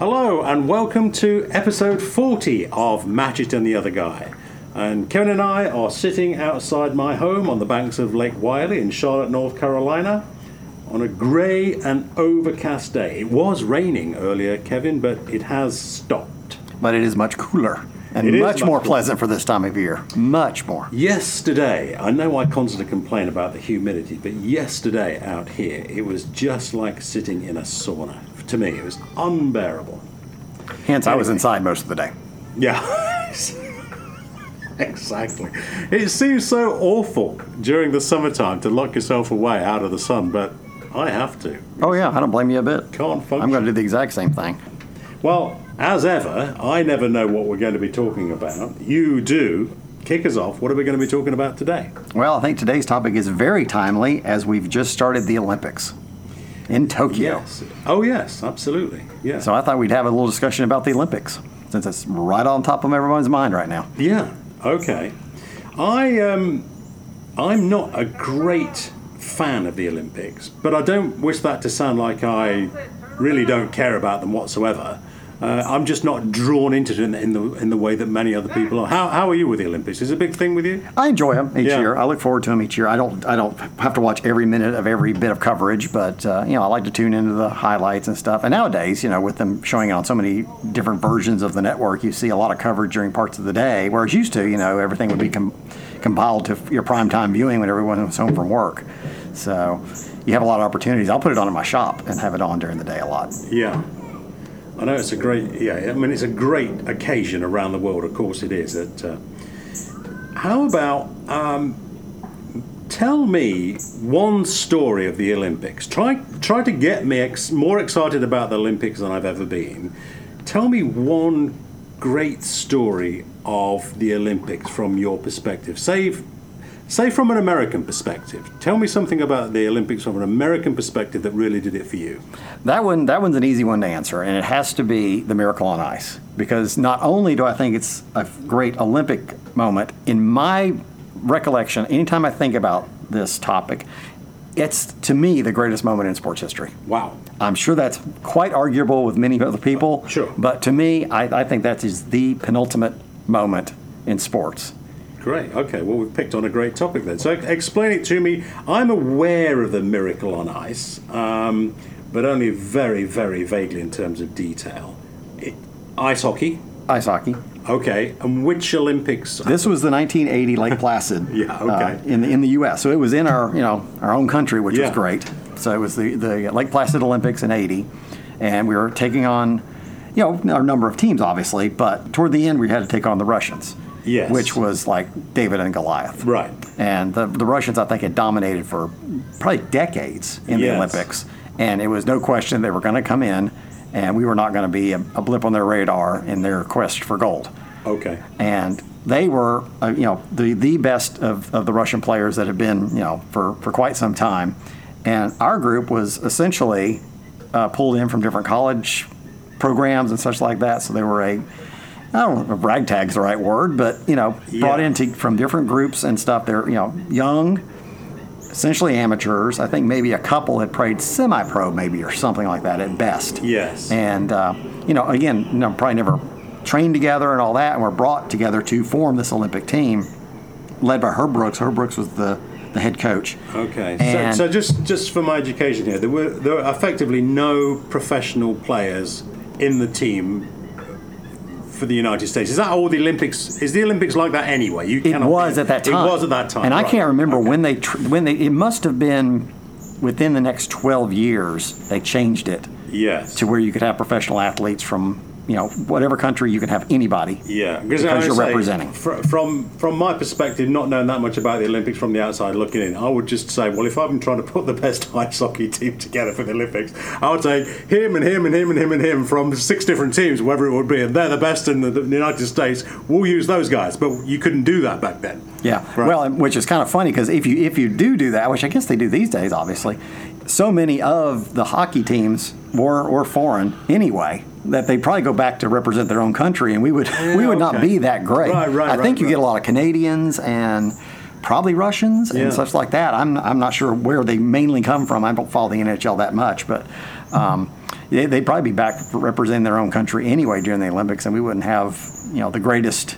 Hello and welcome to episode 40 of Match and the Other Guy. And Kevin and I are sitting outside my home on the banks of Lake Wylie in Charlotte, North Carolina, on a grey and overcast day. It was raining earlier, Kevin, but it has stopped. But it is much cooler and It much much more cooler. pleasant for this time of year. Much more. Yesterday, I know I constantly complain about the humidity, but yesterday out here, it was just like sitting in a sauna. To me, it was unbearable. Hence, I was inside most of the day. Yeah. exactly. It seems so awful during the summertime to lock yourself away out of the sun, but I have to. Oh yeah, I don't blame you a bit. Can't function. I'm going to do the exact same thing. Well, as ever, I never know what we're going to be talking about. You do. Kick us off. What are we going to be talking about today? Well, I think today's topic is very timely as we've just started the Olympics in Tokyo. Yes. Oh, yes, absolutely. Yeah. So I thought we'd have a little discussion about the Olympics since it's right on top of everyone's mind right now. Yeah. Okay. I um, I'm not a great fan of the Olympics, but I don't wish that to sound like I really don't care about them whatsoever. Uh, I'm just not drawn into it in, in the in the way that many other people are. How, how are you with the Olympics? Is it a big thing with you? I enjoy them each Yeah. year. I look forward to them each year. I don't I don't have to watch every minute of every bit of coverage, but uh, you know I like to tune into the highlights and stuff. And nowadays, you know, with them showing on so many different versions of the network, you see a lot of coverage during parts of the day. Whereas used to, you know, everything would be com- compiled to your prime time viewing when everyone was home from work. So you have a lot of opportunities. I'll put it on in my shop and have it on during the day a lot. Yeah. I know it's a great yeah. I mean it's a great occasion around the world. Of course it is. That. Uh, how about um, tell me one story of the Olympics? Try try to get me ex- more excited about the Olympics than I've ever been. Tell me one great story of the Olympics from your perspective. Say say from an American perspective. Tell me something about the Olympics from an American perspective that really did it for you. That one, that one's an easy one to answer, and it has to be the Miracle on Ice because not only do I think it's a great Olympic moment, in my recollection, anytime I think about this topic, it's to me the greatest moment in sports history. Wow. I'm sure that's quite arguable with many other people. Sure. But to me, I, I think that is the penultimate moment in sports. Great. Okay. Well, we've picked on a great topic then. So explain it to me. I'm aware of the Miracle on Ice, um, but only very, very vaguely in terms of detail. It, ice hockey. Ice hockey. Okay. And which Olympics? This was the 1980 Lake Placid. Yeah, okay. uh, in the, in the U.S. So it was in our you know our own country, which Yeah. was great. So it was the the Lake Placid Olympics in '80, and we were taking on, you know, our number of teams obviously, but toward the end we had to take on the Russians. Yes. Which was like David and Goliath. Right. And the the Russians I think had dominated for probably decades in the Olympics, and it was no question they were going to come in, and we were not going to be a, a blip on their radar in their quest for gold Okay. and they were, uh, you know, the the best of, of the Russian players that had been, you know, for, for quite some time. And our group was essentially uh, pulled in from different college programs and such like that. So they were a, I don't know if ragtag's the right word, but you know, brought Yeah. into from different groups and stuff. They're you know young, essentially amateurs. I think maybe a couple had played semi-pro, maybe or something like that at best. Yes. And uh, you know, again, you know, probably never trained together and all that, and were brought together to form this Olympic team, led by Herb Brooks. Herb Brooks was the the head coach. Okay. So, so just just for my education here, there were there were effectively no professional players in the team. For the United States, is that all the Olympics? Is the Olympics like that anyway? You It was be- at that time. It was at that time, and I can't remember Okay. when they tr- when they. It must have been within the next twelve years they changed it Yes. to where you could have professional athletes from you know whatever country you can have anybody. Yeah, because you're say, representing. fr- From from my perspective, not knowing that much about the Olympics from the outside looking in, I would just say, well, if I'm trying to put the best ice hockey team together for the Olympics, I would say him and him and him and him and him from six different teams, whatever it would be, and they're the best in the, the United States. We'll use those guys, but you couldn't do that back then. Yeah. Right. Well, which is kind of funny because if you if you do do that, which I guess they do these days, obviously, so many of the hockey teams were or foreign anyway that they probably go back to represent their own country, and we would we would not be that great. Right, right, I think right, you get a lot of Canadians and probably Russians Yeah. and such like that. I'm I'm not sure where they mainly come from. I don't follow the NHL that much, but. Um, they, they'd probably be back representing their own country anyway during the Olympics, and we wouldn't have you know the greatest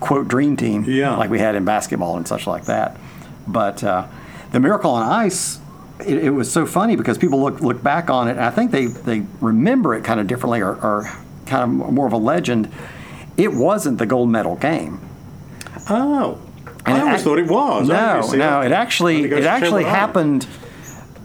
quote dream team Yeah. like we had in basketball and such like that. But uh, the Miracle on Ice, it, it was so funny because people look look back on it. And I think they they remember it kind of differently or, or kind of more of a legend. It wasn't the gold medal game. Oh, And I always ac- thought it was. No, no, it actually it actually happened.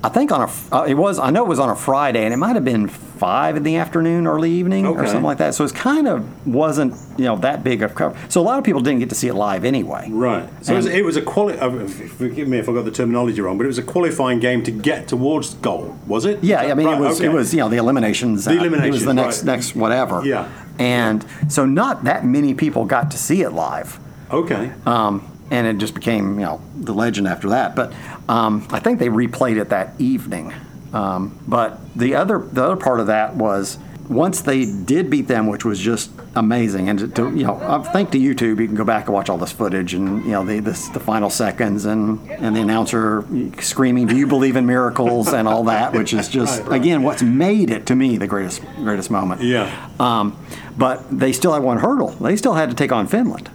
I think on a uh, it was I know it was on a Friday and it might have been five in the afternoon, early evening or something like that. So it's kind of wasn't you know that big of cover. So a lot of people didn't get to see it live anyway. Right. So it was, it was a quali- uh, Forgive me if I got the terminology wrong, but it was a qualifying game to get towards goal, was it? Yeah, I mean Right, it was okay. it was you know the eliminations. The uh, It was eliminations, the next right. next whatever. Yeah. And so not that many people got to see it live. okay. Um, and it just became, you know, the legend after that. But um, I think they replayed it that evening. Um, but the other, the other part of that was once they did beat them, which was just amazing. And to, to you know, thank to YouTube, you can go back and watch all this footage and you know the this, the final seconds and and the announcer screaming, "Do you believe in miracles?" and all that, which is just Right, right. again what's made it to me the greatest greatest moment. Yeah. Um, but they still had one hurdle. They still had to take on Finland.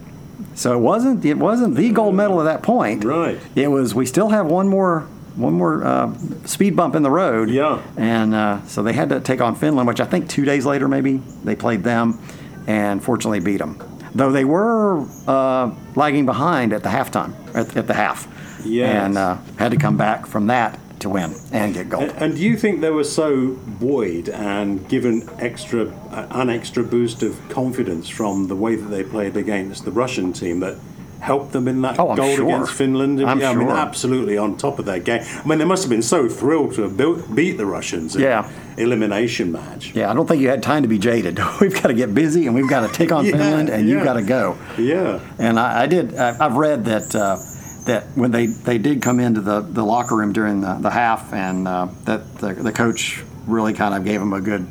So it wasn't it wasn't the gold medal at that point. Right. It was we still have one more one more uh, speed bump in the road. Yeah. And uh, so they had to take on Finland, which I think two days later maybe they played them, and fortunately beat them. Though they were uh, lagging behind at the halftime at, at the half. Yes. And uh, had to come back from that to win and get gold. And, and do you think they were so buoyed and given extra an extra boost of confidence from the way that they played against the Russian team that helped them in that Oh, goal sure. against Finland? I'm yeah, I mean, sure. absolutely on top of their game. I mean, they must have been so thrilled to have built, beat the Russians in Yeah. elimination match. Yeah, I don't think you had time to be jaded. We've got to get busy and we've got to take on Yeah, Finland and yeah. you've got to go. Yeah. And I, I did. I, I've read that uh, that when they, they did come into the, the locker room during the, the half, and uh, that the, the coach really kind of gave them a good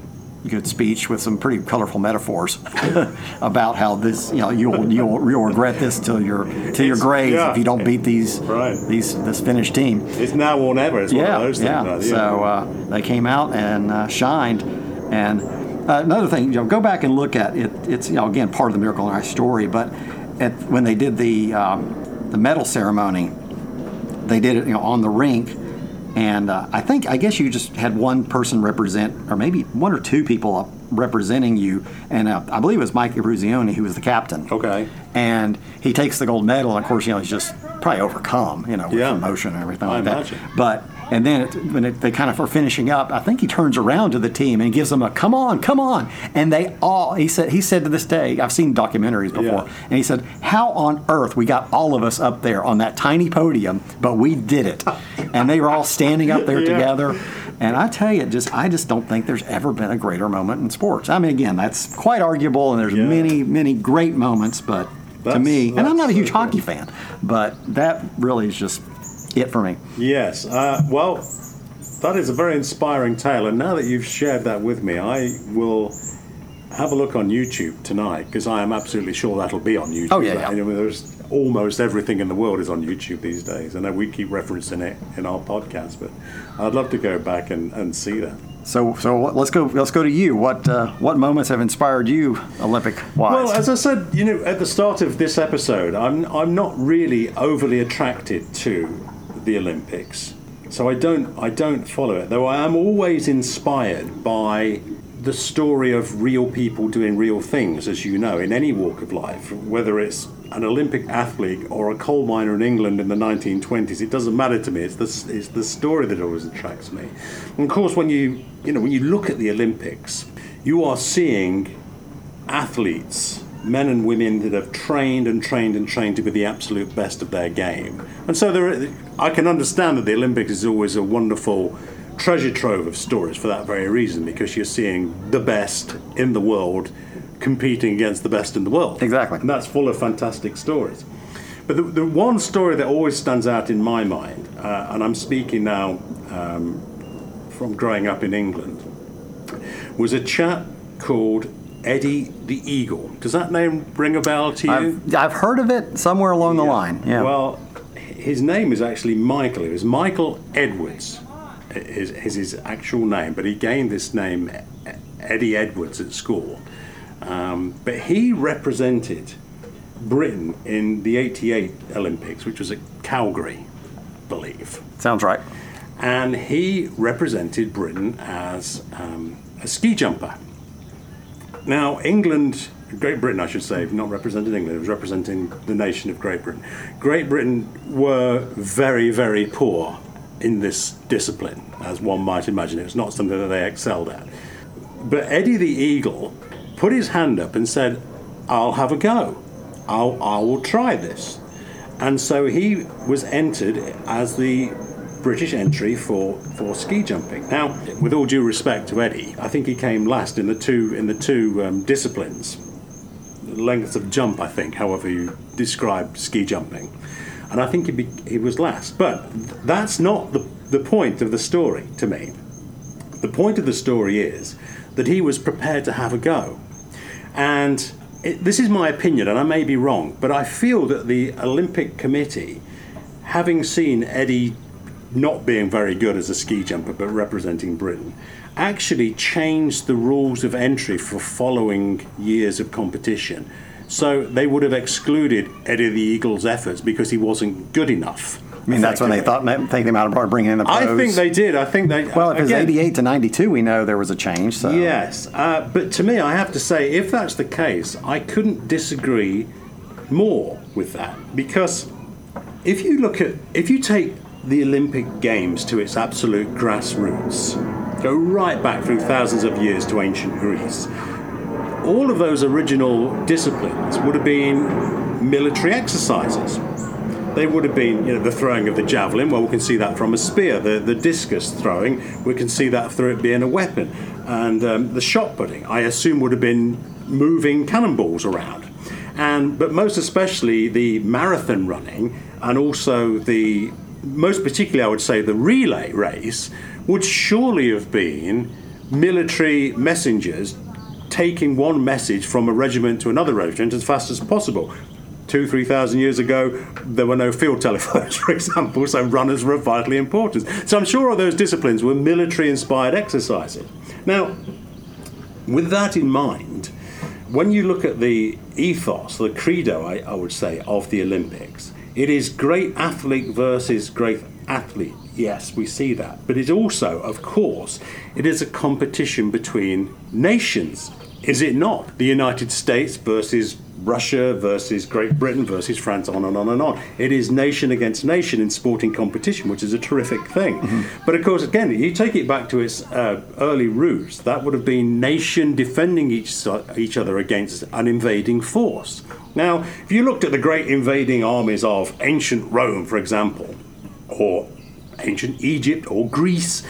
good speech with some pretty colorful metaphors about how this you know you'll you'll, you'll regret this till your till your grave yeah. if you don't beat these Right. these this Finnish team. It's now or never. It's one Yeah, of those things. yeah. right? So uh, they came out and uh, shined. And uh, another thing, you know, go back and look at it. It's you know again part of the Miracle on Ice story, but at, when they did the um, the medal ceremony, they did it you know on the rink. And uh, I think, I guess you just had one person represent, or maybe one or two people representing you. And uh, I believe it was Mike Eruzione who was the captain. Okay. And he takes the gold medal, and of course, you know, he's just probably overcome, you know, with Yeah. emotion and everything I like imagine. that. But and then it, when it, they kind of are finishing up, I think he turns around to the team and gives them a "Come on, come on!" And they all he said he said to this day, I've seen documentaries before, Yeah. and he said, "How on earth we got all of us up there on that tiny podium, but we did it." and they were all standing up there Yeah. together. And I tell you, just I just don't think there's ever been a greater moment in sports. I mean, again, that's quite arguable, and there's Yeah. many, many great moments, but to me, and I'm not a huge hockey fan, but that really is just it for me. Yes. Uh, well, that is a very inspiring tale. And now that you've shared that with me, I will have a look on YouTube tonight because I am absolutely sure that'll be on YouTube. Oh, yeah, yeah. I mean, there's almost everything in the world is on YouTube these days. I know we keep referencing it in our podcast, but I'd love to go back and, and see that. So, so let's go. Let's go to you. What uh, what moments have inspired you, Olympic wise? Well, as I said, you know, at the start of this episode, I'm I'm not really overly attracted to the Olympics, so I don't I don't follow it. Though I am always inspired by the story of real people doing real things, as you know, in any walk of life, whether it's an Olympic athlete or a coal miner in England in the 1920s. It doesn't matter to me. It's the it's the story that always attracts me. And of course, when you you know when you look at the Olympics, you are seeing athletes, men and women that have trained and trained and trained to be the absolute best of their game. And so there, I can understand that the Olympics is always a wonderful treasure trove of stories for that very reason, because you're seeing the best in the world competing against the best in the world. Exactly. And that's full of fantastic stories. But the, the one story that always stands out in my mind, uh, and I'm speaking now um, from growing up in England, was a chap called Eddie the Eagle. Does that name ring a bell to you? I've, I've heard of it somewhere along the line. Yeah. Well, his name is actually Michael. It was Michael Edwards. is, is his actual name, but he gained this name Eddie Edwards at school. Um, but he represented Britain in the 88 Olympics, which was at Calgary, I believe. Sounds right. And he represented Britain as um, a ski jumper. Now, England, Great Britain, I should say, not represented England, it was representing the nation of Great Britain. Great Britain were very, very poor in this discipline, as one might imagine. It was not something that they excelled at. But Eddie the Eagle put his hand up and said, I'll have a go. I'll, I will try this. And so he was entered as the British entry for, for ski jumping. Now, with all due respect to Eddie, I think he came last in the two in the two um, disciplines, lengths of jump. I think, however you describe ski jumping, and I think he be, he was last. But that's not the the point of the story to me. The point of the story is that he was prepared to have a go, and it, this is my opinion, and I may be wrong, but I feel that the Olympic Committee, having seen Eddie not being very good as a ski jumper but representing Britain, actually changed the rules of entry for following years of competition. So they would have excluded Eddie the Eagle's efforts because he wasn't good enough. I mean, that's when they thought they might have bringing in the pros. I think they did. I think they. Well, if it's 88 to 92, we know there was a change. So yes, uh, but to me, I have to say, if that's the case, I couldn't disagree more with that because if you look at if you take the Olympic Games to its absolute grassroots, go right back through thousands of years to ancient Greece. All of those original disciplines would have been military exercises they would have been, you know, the throwing of the javelin. Well, we can see that from a spear. The the discus throwing, we can see that through it being a weapon. And um, the shot putting, I assume, would have been moving cannonballs around. And but most especially the marathon running, and also the most particularly, I would say, the relay race would surely have been military messengers taking one message from a regiment to another regiment as fast as possible two, three thousand years ago, there were no field telephones, for example, so runners were vitally important. So I'm sure all those disciplines were military inspired exercises. Now, with that in mind, when you look at the ethos, the credo, I, I would say, of the Olympics, it is great athlete versus great athlete. Yes, we see that. But it's also, of course, it is a competition between nations. Is it not? The United States versus Russia versus Great Britain versus France, on and on and on. It is nation against nation in sporting competition, which is a terrific thing. Mm-hmm. But of course, again, you take it back to its uh, early roots, that would have been nation defending each, each other against an invading force. Now, if you looked at the great invading armies of ancient Rome, for example, or ancient Egypt or Greece,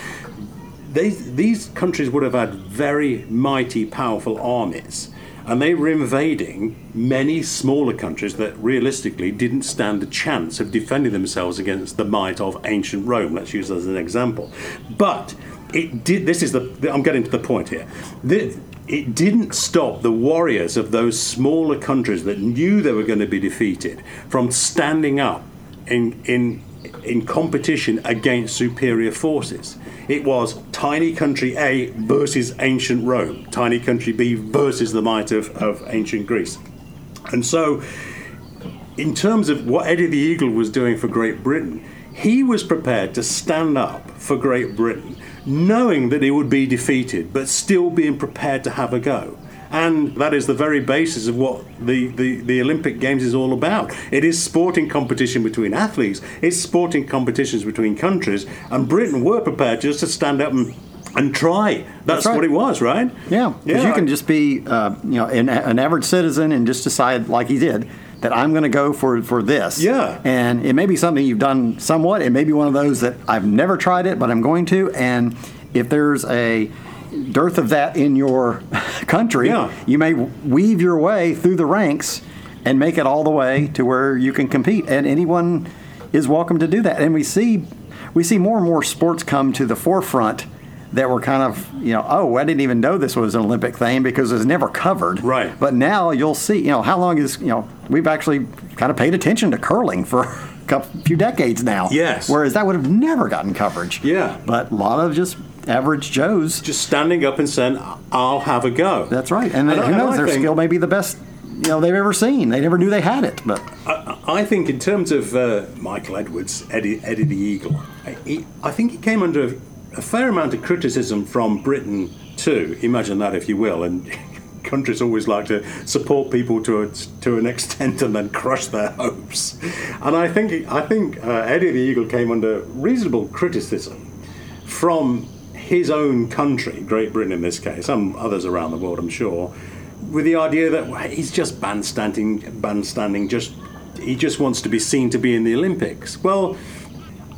they, these countries would have had very mighty, powerful armies and they were invading many smaller countries that realistically didn't stand a chance of defending themselves against the might of ancient Rome. Let's use as an example. But it did. This is the. I'm getting to the point here. The, it didn't stop the warriors of those smaller countries that knew they were going to be defeated from standing up in in in competition against superior forces. It was tiny country A versus ancient Rome, tiny country B versus the might of, of ancient Greece. And so, in terms of what Eddie the Eagle was doing for Great Britain, he was prepared to stand up for Great Britain, knowing that he would be defeated, but still being prepared to have a go. And that is the very basis of what the, the, the Olympic Games is all about. It is sporting competition between athletes, it's sporting competitions between countries, and Britain were prepared just to stand up and and try. That's, That's right. what it was, right? Yeah, because yeah. you can just be, uh, you know, an, an, average citizen and just decide, like he did, that I'm going to go for for this. Yeah. And it may be something you've done somewhat. It may be one of those that I've never tried it, but I'm going to. And if there's a dearth of that in your country, yeah. you may weave your way through the ranks and make it all the way to where you can compete. And anyone is welcome to do that. And we see we see more and more sports come to the forefront that were kind of, you know, oh, I didn't even know this was an Olympic thing because it was never covered. Right. But now you'll see, you know, how long is, you know, we've actually kind of paid attention to curling for a couple, few decades now. Yes. Whereas that would have never gotten coverage. Yeah. But a lot of just average Joes. Just standing up and saying, "I'll have a go." That's right. And, And I- who and knows? I Their think- skill may be the best you know they've ever seen. They never knew they had it, but I, I think in terms of uh, Michael Edwards, Eddie, Eddie the Eagle, I, he, I think he came under a fair amount of criticism from Britain too. Imagine that, if you will. And countries always like to support people to a, to an extent and then crush their hopes. And I think I think uh, Eddie the Eagle came under reasonable criticism from his own country, Great Britain in this case, and others around the world, I'm sure, with the idea that he's just bandstanding, bandstanding, just he just wants to be seen to be in the Olympics. Well,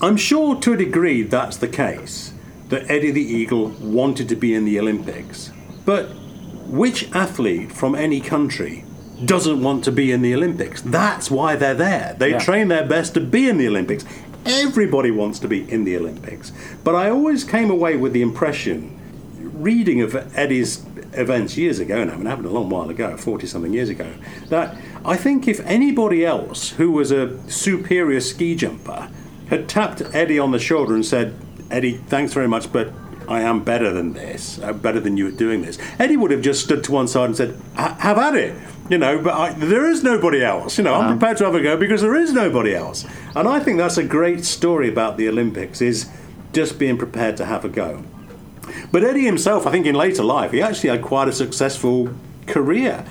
I'm sure to a degree that's the case, that Eddie the Eagle wanted to be in the Olympics. But which athlete from any country doesn't want to be in the Olympics? That's why they're there. They Yeah. train their best to be in the Olympics. Everybody wants to be in the Olympics. But I always came away with the impression, reading of Eddie's events years ago now, I mean, it happened a long while ago, 40 something years ago, that I think if anybody else who was a superior ski jumper had tapped Eddie on the shoulder and said, Eddie, thanks very much, but I am better than this, uh, better than you at doing this. Eddie would have just stood to one side and said, "Have at it," you know. But I, there is nobody else. You know, I'm prepared to have a go because there is nobody else. And I think that's a great story about the Olympics: is just being prepared to have a go. But Eddie himself, I think in later life, he actually had quite a successful career.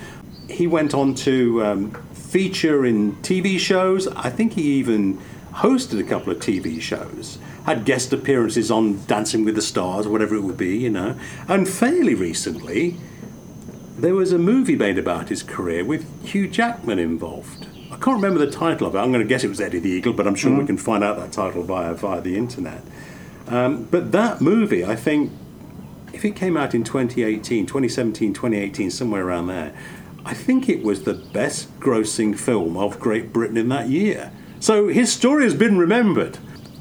He went on to um, feature in TV shows. I think he even hosted a couple of TV shows, had guest appearances on Dancing with the Stars, or whatever it would be, you know. And fairly recently, there was a movie made about his career with Hugh Jackman involved. I can't remember the title of it. I'm going to guess it was Eddie the Eagle, but I'm sure we can find out that title via via the internet. Um, but that movie, I think, if it came out in 2018, 2017, 2018, somewhere around there, I think it was the best grossing film of Great Britain in that year. So his story has been remembered.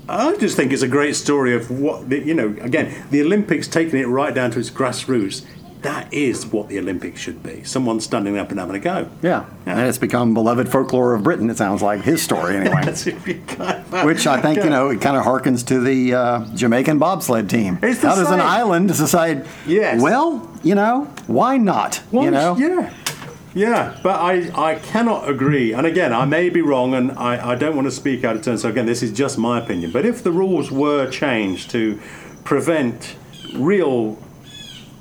I just think it's a great story of what, the, you know, again, the Olympics taking it right down to its grassroots. That is what the Olympics should be. Someone standing up and having a go. yeah. and it's become beloved folklore of Britain. It sounds like his story anyway. That's if you kind of- Which I think you know it kind of harkens to the uh, Jamaican bobsled team. It's the How does an island decide? Yes. Well, you know, why not? Well, you know. Yeah. Yeah, but I, I cannot agree. And again, I may be wrong and I, I don't want to speak out of turn. So, again, this is just my opinion. But if the rules were changed to prevent real,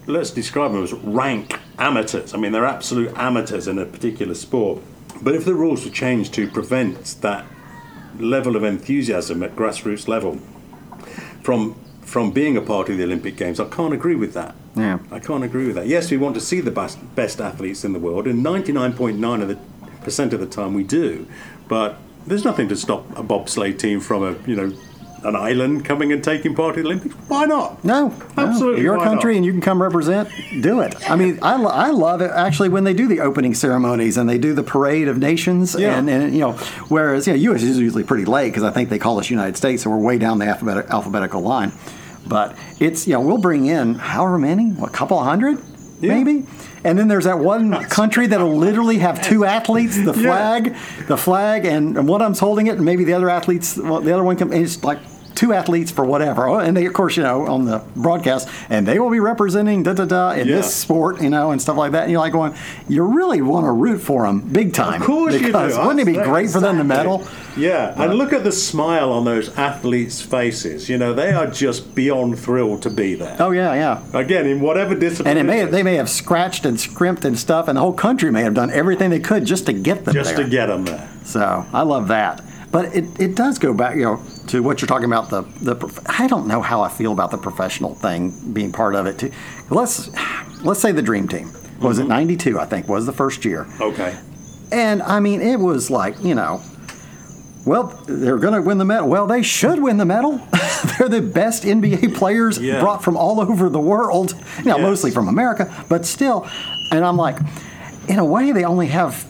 let's describe them as rank amateurs, I mean, they're absolute amateurs in a particular sport. But if the rules were changed to prevent that level of enthusiasm at grassroots level from from being a part of the Olympic Games, I can't agree with that. Yeah. I can't agree with that. Yes, we want to see the best, best athletes in the world, and 99.9 of the percent of the time we do. But there's nothing to stop a bobsleigh team from a you know an island coming and taking part in the Olympics. Why not? No, no. Absolutely, a why country not? and you can come represent, do it. I mean, I, lo- I love it actually when they do the opening ceremonies and they do the parade of nations. Yeah. And, and you know, whereas, you know, U.S. is usually pretty late because I think they call us United States, so we're way down the alphabet, alphabetical line. But it's, you know, we'll bring in however many, a couple hundred, Yeah. maybe? And then there's that one country that'll literally have two athletes, the flag, the flag, and, and one of them's holding it, and maybe the other athletes, well, the other one comes, and it's like two athletes for whatever. Oh, And they, of course, you know, on the broadcast, and they will be representing da da da in Yeah. this sport, you know, and stuff like that. And you're like going, you really want to root for them big time. Of course you do. Wouldn't it be great for them to medal? Yeah, and look at the smile on those athletes' faces. You know, they are just beyond thrilled to be there. Oh yeah, yeah. Again, in whatever discipline. And it may have, they may have scratched and scrimped and stuff, and the whole country may have done everything they could just to get them there. just there. to get them there. So I love that. But it, it does go back, you know, to what you're talking about. The the I don't know how I feel about the professional thing being part of it. Too. Let's let's say the dream team was Mm-hmm. it '92? I think was the first year, Okay. and I mean it was like you know. Well, they're going to win the medal. Well, they should win the medal. they're the best NBA players Yeah. brought from all over the world. Now, Yes. mostly from America, but still. And I'm like, in a way, they only have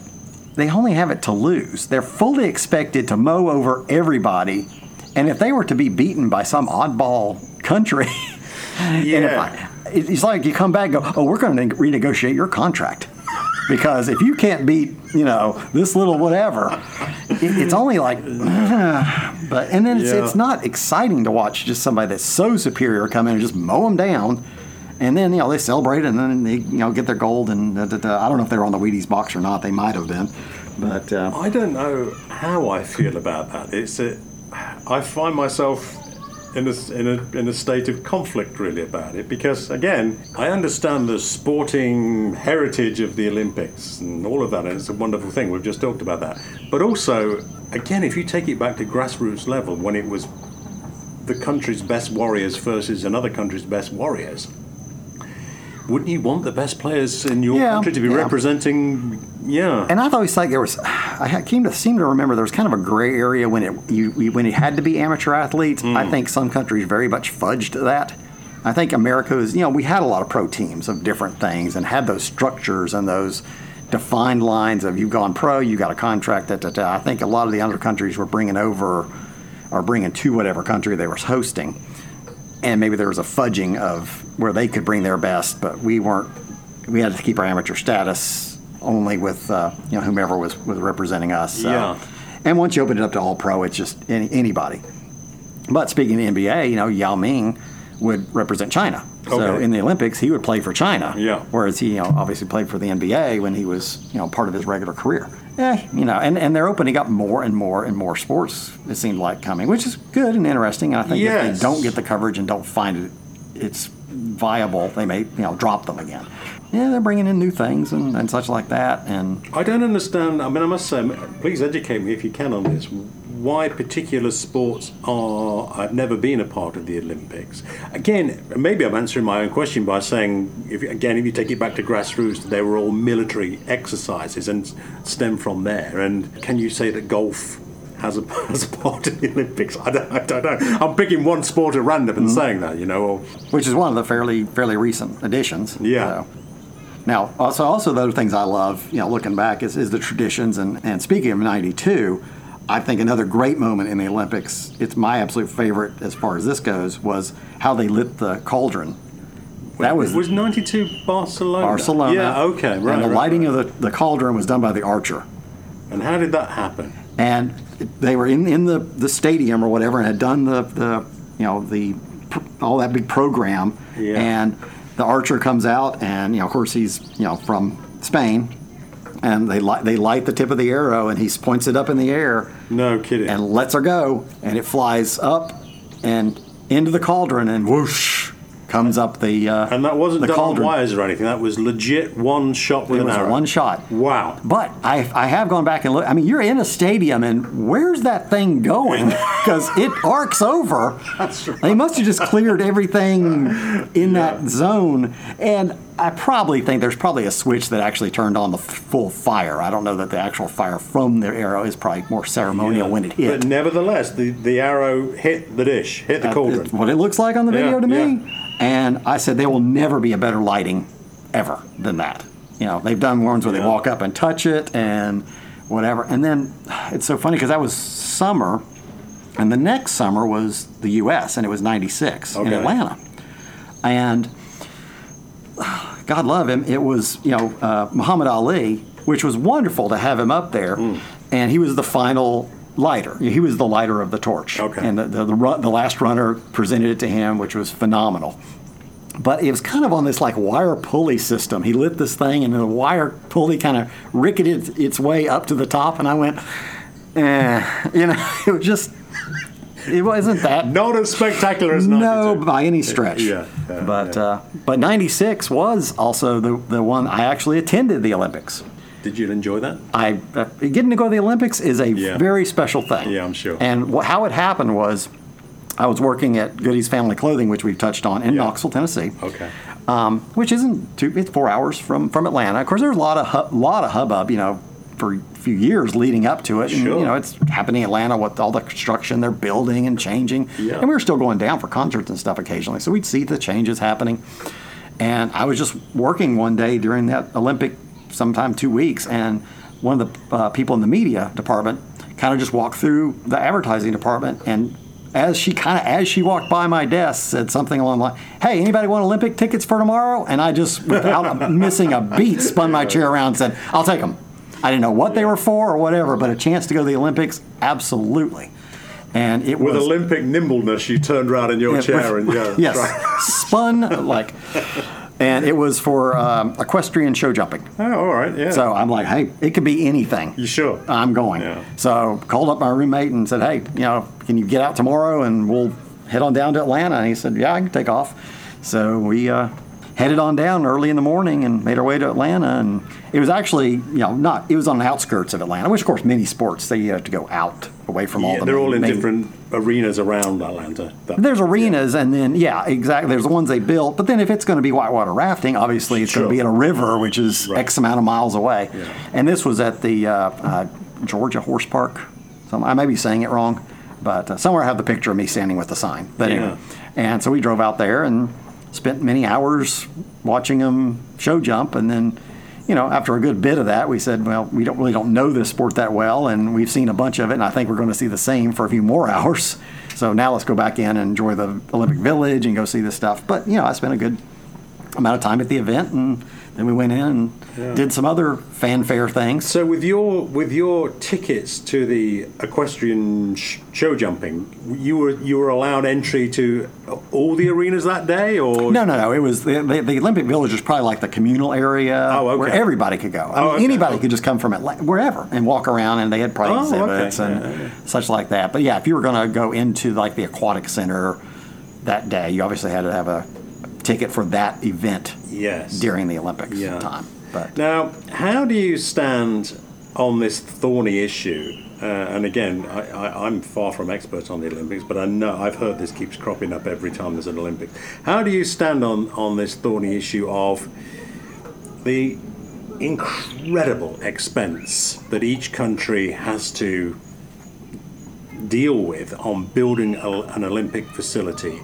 they only have it to lose. They're fully expected to mow over everybody. And if they were to be beaten by some oddball country, Yeah. I, it's like you come back and go, oh, we're going to renegotiate your contract. Because if you can't beat, you know, this little whatever, it- it's only like, but and then it's, Yeah. it's not exciting to watch just somebody that's so superior come in and just mow them down, and then you know they celebrate and then they you know get their gold and da, da, da. I don't know if they were on the Wheaties box or not. They might have been, but uh, I don't know how I feel about that. It's a, I find myself in a, in a in a state of conflict really about it because again I understand the sporting heritage of the Olympics and all of that and it's a wonderful thing we've just talked about that but also again if you take it back to grassroots level when it was the country's best warriors versus another country's best warriors wouldn't you want the best players in your Yeah, country to be yeah. representing yeah And I've always thought there was, I came to seem to remember there was kind of a gray area when it you, when it had to be amateur athletes. I mm. think some countries very much fudged that. I think America was, you know, we had a lot of pro teams of different things and had those structures and those defined lines of you've gone pro, you got a contract. Da, da, da. I think a lot of the other countries were bringing over or bringing to whatever country they were hosting and maybe there was a fudging of where they could bring their best, but we weren't. We had to keep our amateur status only with uh, you know whomever was was representing us. So. Yeah. And once you open it up to all pro, it's just any, anybody. But speaking of the NBA, you know Yao Ming would represent China. So in the Olympics, he would play for China. Yeah. Whereas he, you know, obviously played for the NBA when he was, you know, part of his regular career. Eh, you know, and, and they're opening up more and more and more sports. It seemed like coming, which is good and interesting. And I think if they don't get the coverage and don't find it, it's viable, they may, you know, drop them again. Yeah, they're bringing in new things and, and such like that. And I don't understand. I mean, I must say, please educate me if you can on this. Why particular sports are have never been a part of the Olympics? Again, maybe I'm answering my own question by saying, if, again, if you take it back to grassroots, they were all military exercises and stem from there. And can you say that golf? Has a, has a part in the Olympics. I don't, I don't know. I'm picking one sport at random and mm-hmm. saying that, you know. Or, which is one of the fairly fairly recent additions. Yeah. So. Now, also, also the other things I love, you know, looking back is, is the traditions. And, and speaking of '92, I think another great moment in the Olympics. It's my absolute favorite as far as this goes was how they lit the cauldron. That was was '92 Barcelona. Barcelona. Yeah. Okay. Right. And the right, lighting right. of the, the cauldron was done by the archer. And how did that happen? and they were in, in the, the stadium or whatever and had done the, the you know the all that big program Yeah. and the archer comes out and you know of course he's you know from Spain and they light they light the tip of the arrow and he points it up in the air No kidding. and lets her go and it flies up and into the cauldron and whoosh comes up the uh, And that wasn't the done cauldron. on wires or anything. That was legit one shot with It an was arrow. one shot. Wow. But I, I have gone back and looked. I mean, you're in a stadium, and where's that thing going? Because it arcs over. That's right. They must have just cleared everything in that zone. And I probably think there's probably a switch that actually turned on the full fire. I don't know that the actual fire from the arrow is probably more ceremonial when it hit. But nevertheless, the, the arrow hit the dish, hit the That- cauldron. What it looks like on the video Yeah, to me. And I said there will never be a better lighting ever than that. You know, they've done ones where they walk up and touch it and whatever. And then it's so funny because that was summer, and the next summer was the U.S. and it was '96 in Atlanta. And God love him, it was you know uh, Muhammad Ali, which was wonderful to have him up there, Hmm. and he was the final lighter. He was the lighter of the torch. Okay. And the the, the, run, the last runner presented it to him, which was phenomenal. But it was kind of on this like wire pulley system. He lit this thing, and the wire pulley kind of ricketed its way up to the top, and I went, eh, you know, it was just. It wasn't that Not as spectacular as no, by any stretch. Yeah, yeah, but yeah. Uh, but '96 was also the the one I actually attended the Olympics. Did you enjoy that? I uh, getting to go to the Olympics is a Yeah. very special thing. Yeah, I'm sure. And wh- how it happened was, I was working at Goody's Family Clothing, which we've touched on in Yeah. Knoxville, Tennessee. Okay. Um, which isn't too. It's four hours from from Atlanta. Of course, there's a lot of hu- lot of hubbub, you know, for a few years leading up to it. And, Sure. you know, it's happening in Atlanta with all the construction they're building and changing. Yeah. And we were still going down for concerts and stuff occasionally, so we'd see the changes happening. And I was just working one day during that Olympic, sometime two weeks, and one of the uh, people in the media department kind of just walked through the advertising department and. As she kind of as she walked by my desk, said something along the line, "Hey, anybody want Olympic tickets for tomorrow?" And I just, without missing a beat, spun my chair around and said, "I'll take them." I didn't know what they were for or whatever, but a chance to go to the Olympics, absolutely. And it With was Olympic nimbleness, you turned around in your Yeah, chair with- and yeah, yes, right. spun like, and it was for um, equestrian show jumping. Oh, all right, yeah. So I'm like, hey, it could be anything. you sure? I'm going. Yeah. So called up my roommate and said, hey, you know, can you get out tomorrow and we'll head on down to Atlanta? And he said, yeah, I can take off. So we uh, headed on down early in the morning and made our way to Atlanta. And it was actually, you know, not, it was on the outskirts of Atlanta, which of course many sports, they have to go out away from all yeah, the they're main- all in main- different arenas around Atlanta. That- there's arenas, and then yeah, exactly. There's the ones they built, but then if it's going to be whitewater rafting, obviously it's going to be in a river, which is Right. X amount of miles away. Yeah. And this was at the uh, uh, Georgia Horse Park. So I may be saying it wrong, but uh, somewhere I have the picture of me standing with the sign. But anyway, and so we drove out there and spent many hours watching them show jump, and then. You know, after a good bit of that, we said, "Well, we don't really don't know this sport that well, and we've seen a bunch of it, and I think we're going to see the same for a few more hours. So now let's go back in and enjoy the Olympic Village and go see this stuff." But you know, I spent a good amount of time at the event, and then we went in and Yeah. did some other fanfare things. So with your with your tickets to the equestrian sh- show jumping, you were you were allowed entry to all the arenas that day, or No, no, no. It was the, the, the Olympic Village was probably like the communal area Oh, okay. where everybody could go. I Oh, okay. anybody could just come from Atlanta, wherever and walk around, and they had probably Oh, okay. and yeah. such like that. But yeah, if you were going to go into like the aquatic center that day, you obviously had to have a ticket for that event yes during the Olympics Yeah. time. But Now, how do you stand on this thorny issue? Uh, and again, I, I, I'm far from expert on the Olympics, but I know I've heard this keeps cropping up every time there's an Olympics. How do you stand on, on this thorny issue of the incredible expense that each country has to deal with on building a, an Olympic facility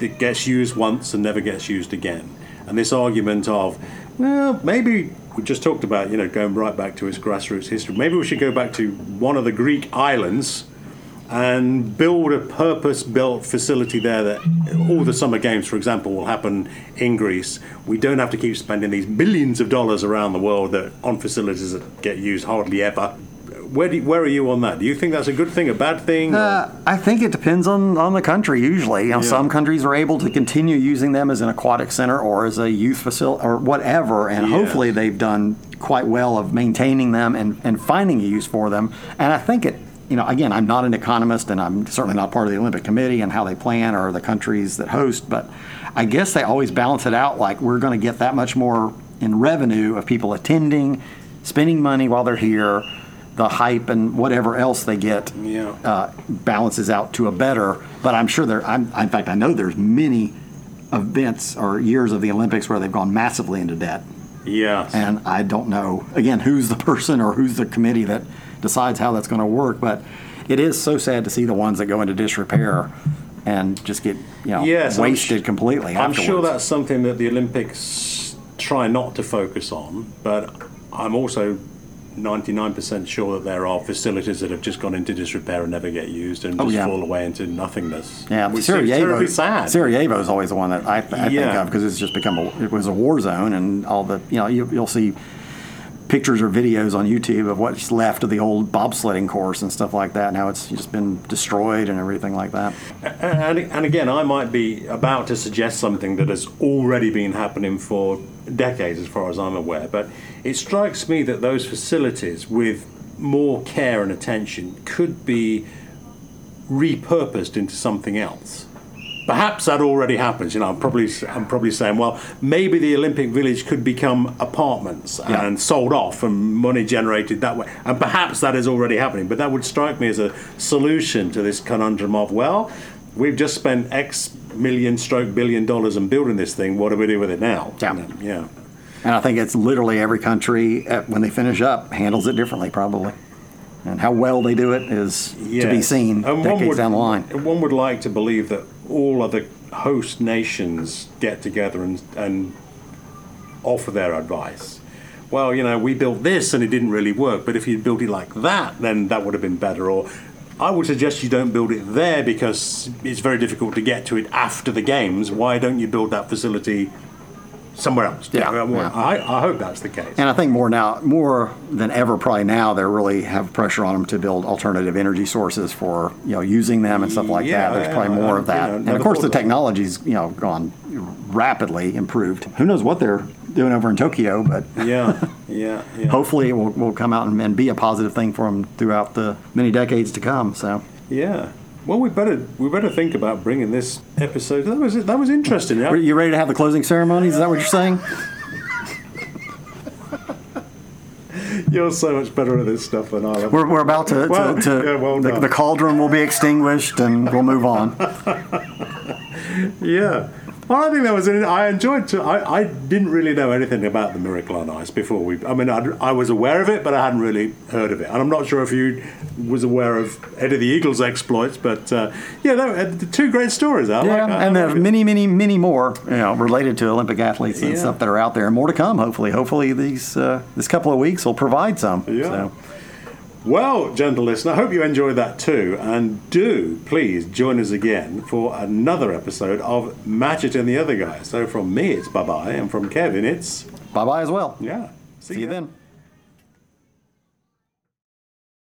that gets used once and never gets used again. And this argument of, well, maybe we just talked about, you know, going right back to its grassroots history. Maybe we should go back to one of the Greek islands and build a purpose-built facility there that all the summer games, for example, will happen in Greece. We don't have to keep spending these billions of dollars around the world that on facilities that get used hardly ever. Where, do where are you on that? Do you think that's a good thing, a bad thing? Uh, I think it depends on, on the country. Usually, you know, Yeah. some countries are able to continue using them as an aquatic center or as a youth facility or whatever, and Yeah. hopefully they've done quite well of maintaining them and, and finding a use for them. And I think it, you know, again, I'm not an economist, and I'm certainly not part of the Olympic Committee and how they plan or the countries that host, but I guess they always balance it out like we're going to get that much more in revenue of people attending, spending money while they're here. The hype and whatever else they get Yeah. uh, balances out to a better. But I'm sure there. I'm, in fact, I know there's many events or years of the Olympics where they've gone massively into debt, Yes. and I don't know again who's the person or who's the committee that decides how that's going to work. But it is so sad to see the ones that go into disrepair and just get you know Yes, I'm wasted sh- completely. I'm sure that's something that the Olympics try not to focus on, but I'm also 99% sure that there are facilities that have just gone into disrepair and never get used and Oh, just yeah. fall away into nothingness. Yeah, which Sarajevo. seems terribly sad. Sarajevo is always the one that I, I think of because it's just become a it was a war zone, and all the you know you, you'll see pictures or videos on YouTube of what's left of the old bobsledding course and stuff like that, and how it's just been destroyed and everything like that. And, and again, I might be about to suggest something that has already been happening for decades, as far as I'm aware. But it strikes me that those facilities, with more care and attention, could be repurposed into something else. Perhaps that already happens. You know, I'm probably I'm probably saying, well, maybe the Olympic Village could become apartments Yeah. and sold off and money generated that way. And perhaps that is already happening. But that would strike me as a solution to this conundrum of, well, we've just spent X million stroke billion dollars on building this thing. What do we do with it now? Yeah. Yeah. And I think it's literally every country when they finish up handles it differently, probably. And how well they do it is to be seen And decades would- down the line. One would like to believe that all other host nations get together and, and offer their advice. Well, you know, we built this and it didn't really work, but if you'd built it like that, then that would have been better. Or I would suggest you don't build it there because it's very difficult to get to it after the games. Why don't you build that facility somewhere else. Yeah, well, yeah. I, I hope that's the case. And I think more now, more than ever, probably now, they really have pressure on them to build alternative energy sources for you know using them and stuff like Yeah, that. There's probably more of that, you know, and of course the technology's you know gone rapidly improved. Who knows what they're doing over in Tokyo, but yeah, yeah, yeah. hopefully it will, will come out and, and be a positive thing for them throughout the many decades to come. So. Yeah. Well, we better we better think about bringing this episode. That was that was interesting. Yeah. You ready to have the closing ceremonies? Is that what you're saying? You're so much better at this stuff than I am. We're, we're about to, Well, to, to yeah, well the, the cauldron will be extinguished and we'll move on. Yeah. Well, I think that was. I enjoyed. To, I I didn't really know anything about the Miracle on Ice before we. I mean, I, I was aware of it, but I hadn't really heard of it, and I'm not sure if you was aware of Eddie the Eagle's exploits. But uh, yeah, that, uh, two great stories. I Yeah, like, I and there's it. many, many, many more, you know, related to Olympic athletes and Yeah. stuff that are out there, and more to come. Hopefully, hopefully these uh, this couple of weeks will provide some. Yeah. So, Well, gentle listener, I hope you enjoyed that too. And do please join us again for another episode of Match It and the Other Guy. So from me, it's bye bye. And from Kevin, it's bye bye as well. yeah. See you ya. then.